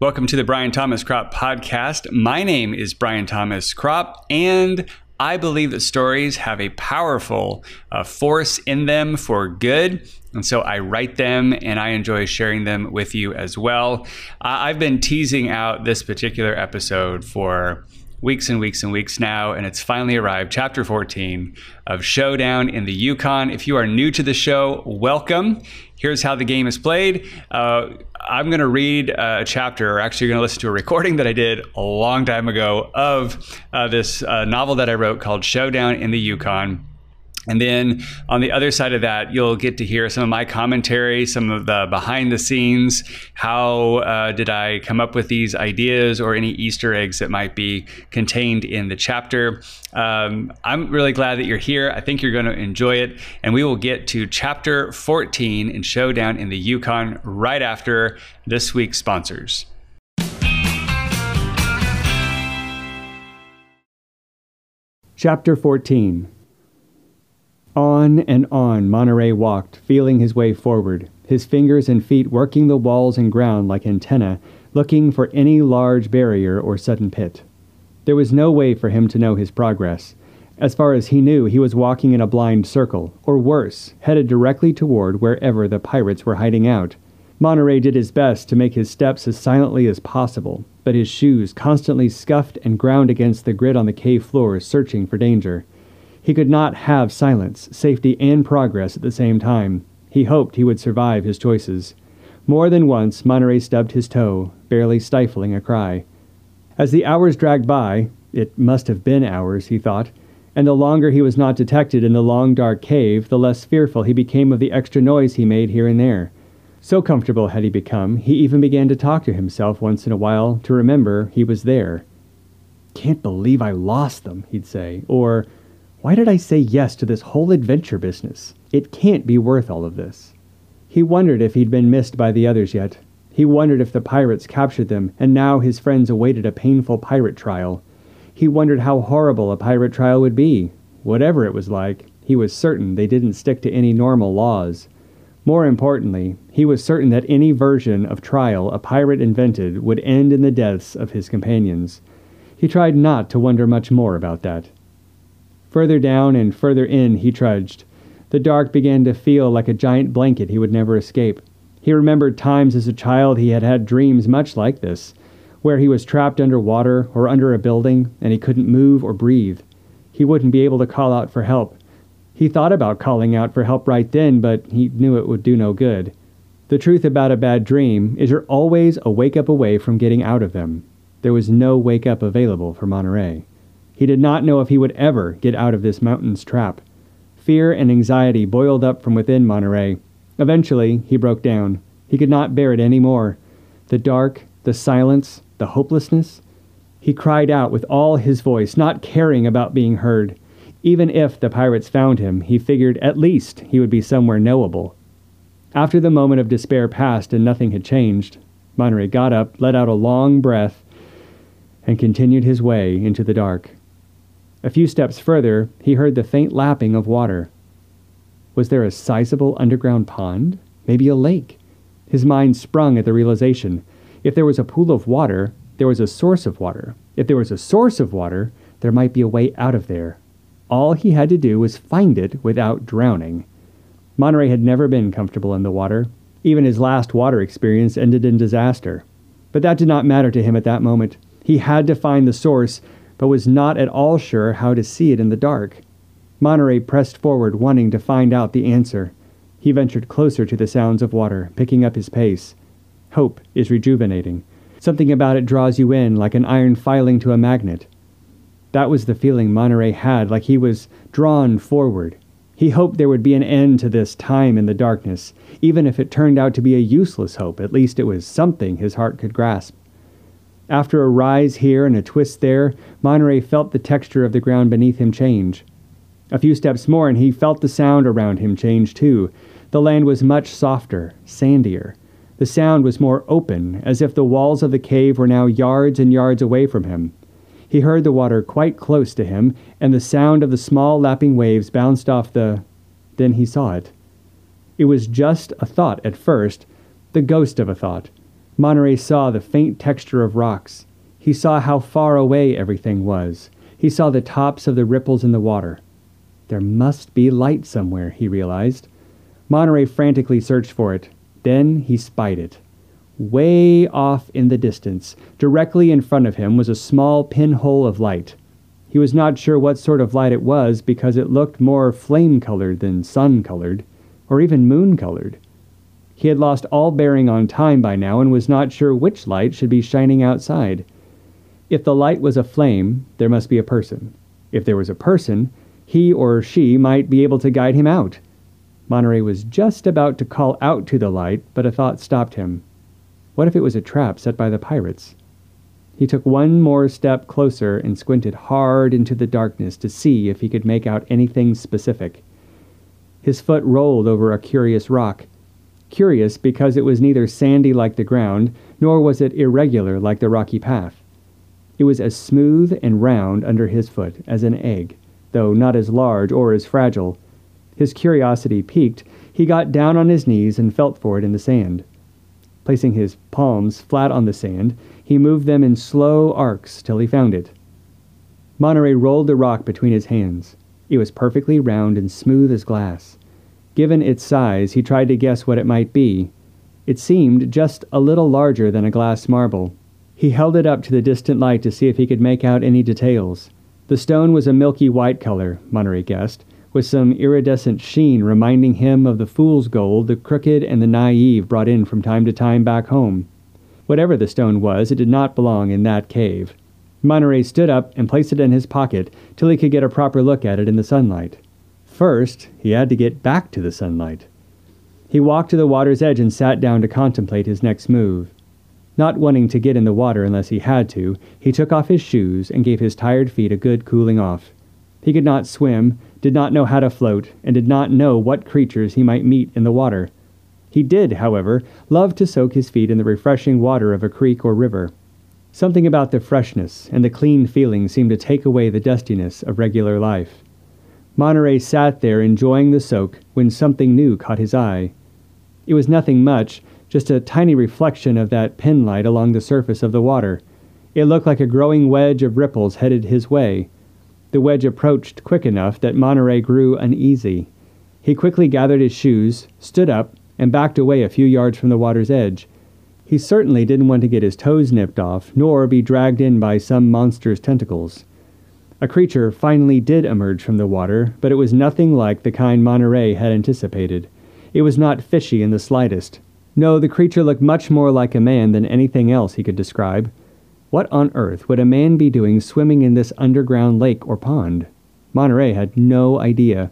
Welcome to the Brian Thomas Cropp Podcast. My name is Brian Thomas Cropp, and I believe that stories have a powerful uh, force in them for good. And so I write them and I enjoy sharing them with you as well. Uh, I've been teasing out this particular episode for weeks and weeks and weeks now, and it's finally arrived. Chapter 14 of Showdown in the Yukon. If you are new to the show, welcome. Here's how the game is played. Uh, I'm going to read a chapter, or actually, going to listen to a recording that I did a long time ago of uh, this uh, novel that I wrote called Showdown in the Yukon. And then on the other side of that, you'll get to hear some of my commentary, some of the behind the scenes. How uh, did I come up with these ideas or any Easter eggs that might be contained in the chapter? Um, I'm really glad that you're here. I think you're going to enjoy it. And we will get to chapter 14 in Showdown in the Yukon right after this week's sponsors. Chapter 14 on and on Monterey walked, feeling his way forward, his fingers and feet working the walls and ground like antennae, looking for any large barrier or sudden pit. There was no way for him to know his progress. As far as he knew, he was walking in a blind circle, or worse, headed directly toward wherever the pirates were hiding out. Monterey did his best to make his steps as silently as possible, but his shoes constantly scuffed and ground against the grit on the cave floor, searching for danger. He could not have silence, safety, and progress at the same time. He hoped he would survive his choices. More than once, Monterey stubbed his toe, barely stifling a cry. As the hours dragged by, it must have been hours, he thought, and the longer he was not detected in the long dark cave, the less fearful he became of the extra noise he made here and there. So comfortable had he become, he even began to talk to himself once in a while to remember he was there. Can't believe I lost them, he'd say, or why did I say yes to this whole adventure business? It can't be worth all of this. He wondered if he'd been missed by the others yet. He wondered if the pirates captured them, and now his friends awaited a painful pirate trial. He wondered how horrible a pirate trial would be. Whatever it was like, he was certain they didn't stick to any normal laws. More importantly, he was certain that any version of trial a pirate invented would end in the deaths of his companions. He tried not to wonder much more about that. Further down and further in he trudged. The dark began to feel like a giant blanket he would never escape. He remembered times as a child he had had dreams much like this, where he was trapped under water or under a building and he couldn't move or breathe. He wouldn't be able to call out for help. He thought about calling out for help right then, but he knew it would do no good. The truth about a bad dream is you're always a wake up away from getting out of them. There was no wake up available for Monterey. He did not know if he would ever get out of this mountain's trap. Fear and anxiety boiled up from within Monterey. Eventually, he broke down. He could not bear it any more. The dark, the silence, the hopelessness. He cried out with all his voice, not caring about being heard. Even if the pirates found him, he figured at least he would be somewhere knowable. After the moment of despair passed and nothing had changed, Monterey got up, let out a long breath, and continued his way into the dark. A few steps further, he heard the faint lapping of water. Was there a sizable underground pond? Maybe a lake? His mind sprung at the realization. If there was a pool of water, there was a source of water. If there was a source of water, there might be a way out of there. All he had to do was find it without drowning. Monterey had never been comfortable in the water. Even his last water experience ended in disaster. But that did not matter to him at that moment. He had to find the source but was not at all sure how to see it in the dark. Monterey pressed forward, wanting to find out the answer. He ventured closer to the sounds of water, picking up his pace. Hope is rejuvenating. Something about it draws you in like an iron filing to a magnet. That was the feeling Monterey had, like he was drawn forward. He hoped there would be an end to this time in the darkness. Even if it turned out to be a useless hope, at least it was something his heart could grasp. After a rise here and a twist there, Monterey felt the texture of the ground beneath him change. A few steps more, and he felt the sound around him change too. The land was much softer, sandier. The sound was more open, as if the walls of the cave were now yards and yards away from him. He heard the water quite close to him, and the sound of the small lapping waves bounced off the. Then he saw it. It was just a thought at first, the ghost of a thought. Monterey saw the faint texture of rocks. He saw how far away everything was. He saw the tops of the ripples in the water. There must be light somewhere, he realized. Monterey frantically searched for it. Then he spied it. Way off in the distance, directly in front of him, was a small pinhole of light. He was not sure what sort of light it was because it looked more flame colored than sun colored, or even moon colored. He had lost all bearing on time by now and was not sure which light should be shining outside. If the light was a flame, there must be a person. If there was a person, he or she might be able to guide him out. Monterey was just about to call out to the light, but a thought stopped him. What if it was a trap set by the pirates? He took one more step closer and squinted hard into the darkness to see if he could make out anything specific. His foot rolled over a curious rock. Curious because it was neither sandy like the ground, nor was it irregular like the rocky path. It was as smooth and round under his foot as an egg, though not as large or as fragile. His curiosity piqued, he got down on his knees and felt for it in the sand. Placing his palms flat on the sand, he moved them in slow arcs till he found it. Monterey rolled the rock between his hands. It was perfectly round and smooth as glass. Given its size, he tried to guess what it might be. It seemed just a little larger than a glass marble. He held it up to the distant light to see if he could make out any details. The stone was a milky white color, Monterey guessed, with some iridescent sheen reminding him of the fool's gold the crooked and the naive brought in from time to time back home. Whatever the stone was, it did not belong in that cave. Monterey stood up and placed it in his pocket till he could get a proper look at it in the sunlight. First, he had to get back to the sunlight. He walked to the water's edge and sat down to contemplate his next move. Not wanting to get in the water unless he had to, he took off his shoes and gave his tired feet a good cooling off. He could not swim, did not know how to float, and did not know what creatures he might meet in the water. He did, however, love to soak his feet in the refreshing water of a creek or river. Something about the freshness and the clean feeling seemed to take away the dustiness of regular life. Monterey sat there enjoying the soak when something new caught his eye. It was nothing much, just a tiny reflection of that pinlight along the surface of the water. It looked like a growing wedge of ripples headed his way. The wedge approached quick enough that Monterey grew uneasy. He quickly gathered his shoes, stood up, and backed away a few yards from the water's edge. He certainly didn't want to get his toes nipped off, nor be dragged in by some monster's tentacles. A creature finally did emerge from the water, but it was nothing like the kind Monterey had anticipated. It was not fishy in the slightest. No, the creature looked much more like a man than anything else he could describe. What on earth would a man be doing swimming in this underground lake or pond? Monterey had no idea.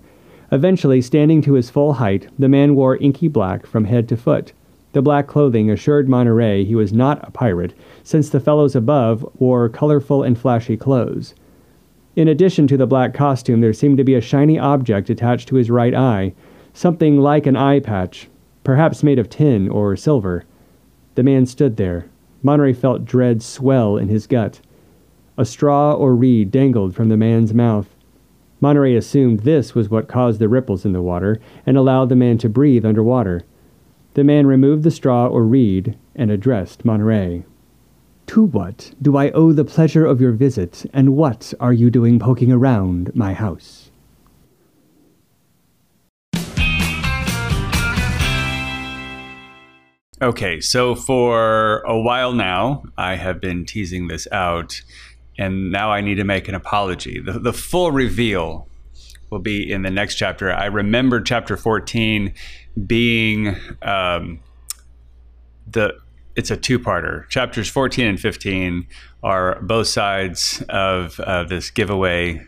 Eventually, standing to his full height, the man wore inky black from head to foot. The black clothing assured Monterey he was not a pirate, since the fellows above wore colorful and flashy clothes. In addition to the black costume, there seemed to be a shiny object attached to his right eye, something like an eye patch, perhaps made of tin or silver. The man stood there. Monterey felt dread swell in his gut. A straw or reed dangled from the man's mouth. Monterey assumed this was what caused the ripples in the water and allowed the man to breathe underwater. The man removed the straw or reed and addressed Monterey. To what do I owe the pleasure of your visit, and what are you doing poking around my house? Okay, so for a while now, I have been teasing this out and now I need to make an apology. The, the full reveal will be in the next chapter. I remember chapter 14 being um, the it's a two-parter. Chapters 14 and 15 are both sides of uh, this giveaway.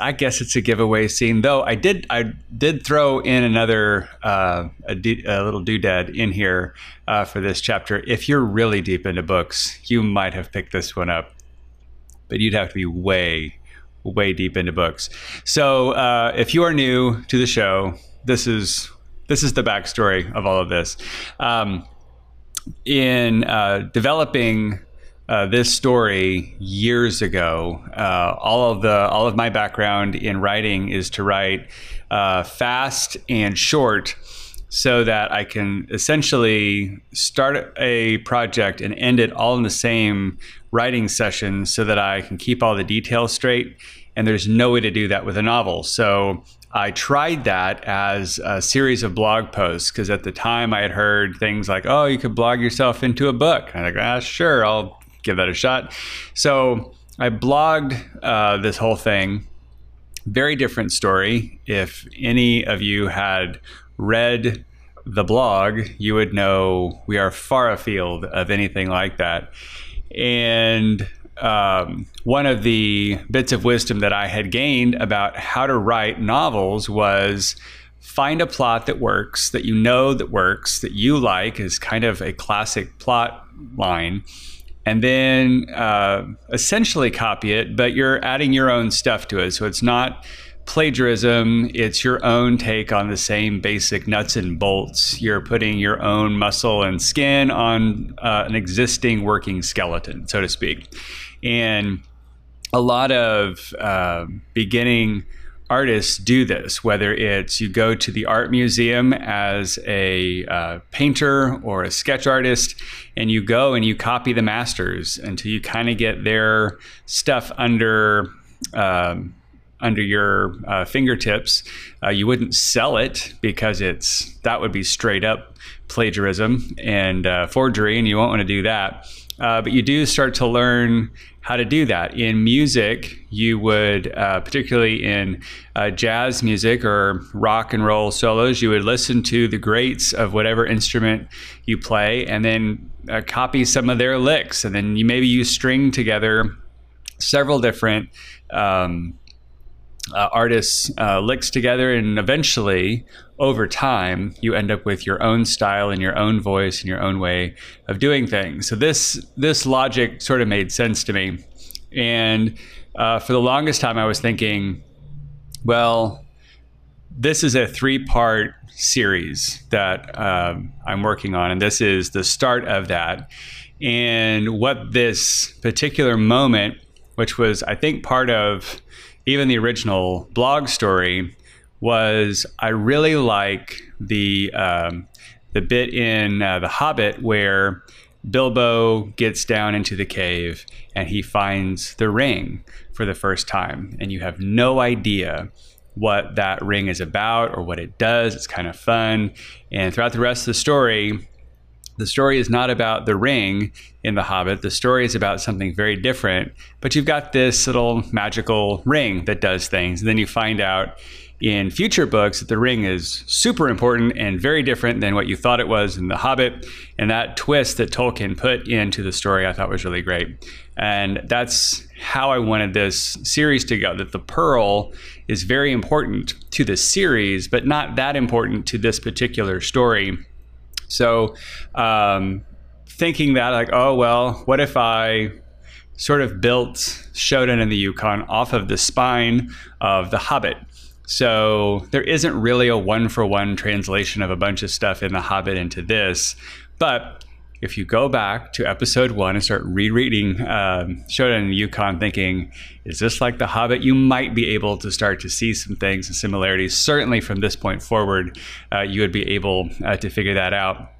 I guess it's a giveaway scene, though. I did I did throw in another uh, a, little doodad in here uh, for this chapter. If you're really deep into books, you might have picked this one up but you'd have to be way, way deep into books. So uh, if you are new to the show, this is this is the backstory of all of this. Um, in uh, developing uh, this story years ago, uh, all of the all of my background in writing is to write uh, fast and short so that I can essentially start a project and end it all in the same writing session so that I can keep all the details straight. And there's no way to do that with a novel. So I tried that as a series of blog posts because at the time I had heard things like, oh, you could blog yourself into a book. I'm like, ah, sure, I'll give that a shot. So I blogged uh, this whole thing. Very different story. If any of you had read the blog, you would know we are far afield of anything like that. And um, one of the bits of wisdom that I had gained about how to write novels was find a plot that works, that you know that works, that you like is kind of a classic plot line, and then uh, essentially copy it, but you're adding your own stuff to it. So it's not plagiarism, it's your own take on the same basic nuts and bolts. You're putting your own muscle and skin on uh, an existing working skeleton, so to speak. And a lot of uh, beginning artists do this, whether it's you go to the art museum as a uh, painter or a sketch artist, and you go and you copy the masters until you kind of get their stuff under. Um, under your uh, fingertips. Uh, you wouldn't sell it because it's that would be straight up plagiarism and uh, forgery, and you won't want to do that. Uh, but you do start to learn how to do that. In music, you would, uh, particularly in uh, jazz music or rock and roll solos, you would listen to the greats of whatever instrument you play and then copy some of their licks. And then you maybe you string together several different. Um, uh, artists uh, licks together, and eventually, over time, you end up with your own style and your own voice and your own way of doing things. So this this logic sort of made sense to me, and uh, for the longest time, I was thinking, well, this is a three part series that um, I'm working on, and this is the start of that. And what this particular moment, which was I think part of even the original blog story was I really like the um, the bit in uh, The Hobbit where Bilbo gets down into the cave and he finds the ring for the first time, and you have no idea what that ring is about or what it does. It's kind of fun, and throughout the rest of the story, the story is not about the ring in The Hobbit. The story is about something very different. But you've got this little magical ring that does things. And then you find out in future books that the ring is super important and very different than what you thought it was in The Hobbit. And that twist that Tolkien put into the story I thought was really great. And that's how I wanted this series to go that the pearl is very important to the series, but not that important to this particular story. So, um, thinking that, like, oh, well, what if I sort of built Showdown in the Yukon off of the spine of The Hobbit? So, there isn't really a one for one translation of a bunch of stuff in The Hobbit into this. But if you go back to episode one and start rereading um, Showdown in Yukon, thinking, is this like The Hobbit? You might be able to start to see some things and similarities. Certainly from this point forward, uh, you would be able uh, to figure that out.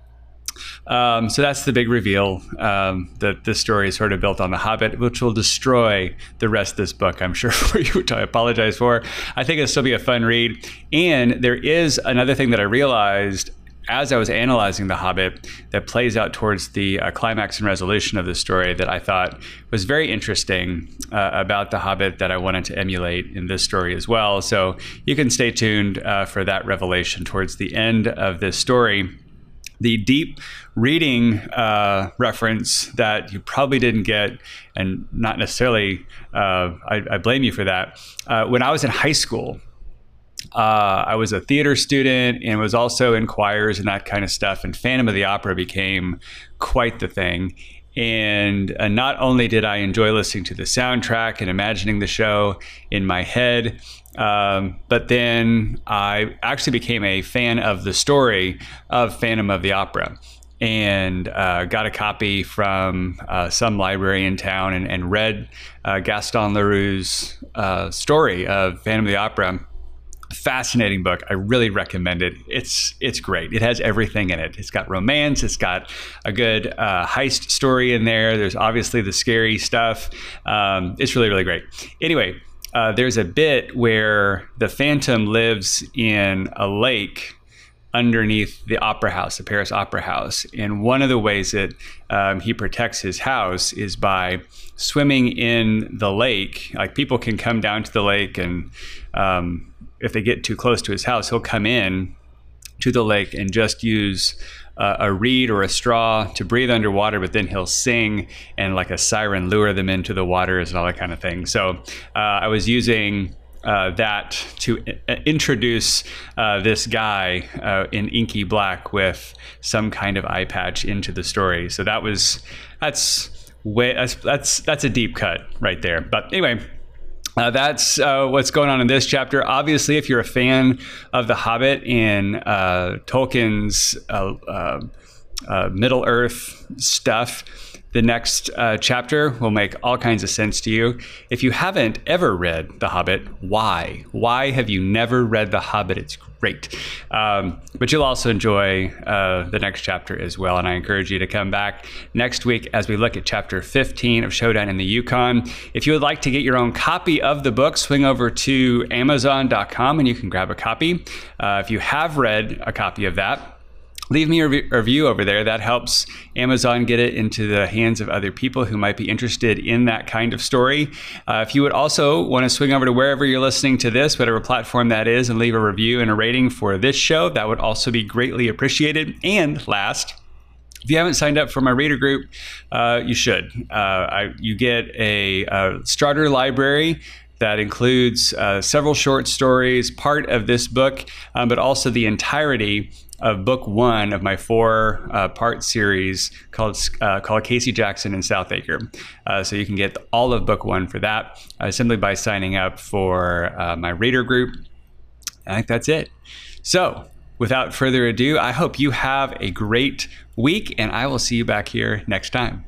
Um, so that's the big reveal um, that this story is sort of built on The Hobbit, which will destroy the rest of this book, I'm sure, for you, which I apologize for. I think it'll still be a fun read. And there is another thing that I realized as I was analyzing The Hobbit that plays out towards the uh, climax and resolution of the story that I thought was very interesting uh, about The Hobbit that I wanted to emulate in this story as well. So you can stay tuned uh, for that revelation towards the end of this story the deep reading uh, reference that you probably didn't get, and not necessarily, uh, I, I, blame you for that. Uh, when I was in high school, uh, I was a theater student and was also in choirs and that kind of stuff. And Phantom of the Opera became quite the thing. And uh, not only did I enjoy listening to the soundtrack and imagining the show in my head, um, but then I actually became a fan of the story of Phantom of the Opera and uh, got a copy from uh, some library in town and, and read uh, Gaston Leroux's uh, story of Phantom of the Opera fascinating book. I really recommend it. It's it's great. It has everything in it. It's got romance. It's got a good uh, heist story in there. There's obviously the scary stuff. Um, it's really really great. Anyway, uh, there's a bit where the Phantom lives in a lake underneath the opera house, the Paris Opera House. And one of the ways that um, he protects his house is by swimming in the lake. Like people can come down to the lake, and um, if they get too close to his house, he'll come in to the lake and just use uh, a reed or a straw to breathe underwater, but then he'll sing and like a siren lure them into the waters and all that kind of thing. So uh, I was using uh, that to I- introduce uh, this guy uh, in inky black with some kind of eye patch into the story. So that was that's way that's that's that's a deep cut right there. But anyway. Uh, that's uh, what's going on in this chapter. Obviously, if you're a fan of The Hobbit and uh, Tolkien's Middle Earth stuff, the next uh, chapter will make all kinds of sense to you. If you haven't ever read The Hobbit, why? Why have you never read The Hobbit? It's great. Um, but you'll also enjoy uh, the next chapter as well. And I encourage you to come back next week as we look at chapter 15 of Showdown in the Yukon. If you would like to get your own copy of the book, swing over to Amazon.com and you can grab a copy. Uh, if you have read a copy of that, leave me a review over there. That helps Amazon get it into the hands of other people who might be interested in that kind of story. Uh, if you would also want to swing over to wherever you're listening to this, whatever platform that is, and leave a review and a rating for this show, that would also be greatly appreciated. And last, if you haven't signed up for my reader group, uh, you should. Uh, I, you get a, a starter library that includes uh, several short stories, part of this book, um, but also the entirety of book one of my four uh, part series called uh, called Casey Jackson and Southacre. Uh, so you can get all of book one for that uh, simply by signing up for uh, my reader group. I think that's it. So without further ado, I hope you have a great week, and I will see you back here next time.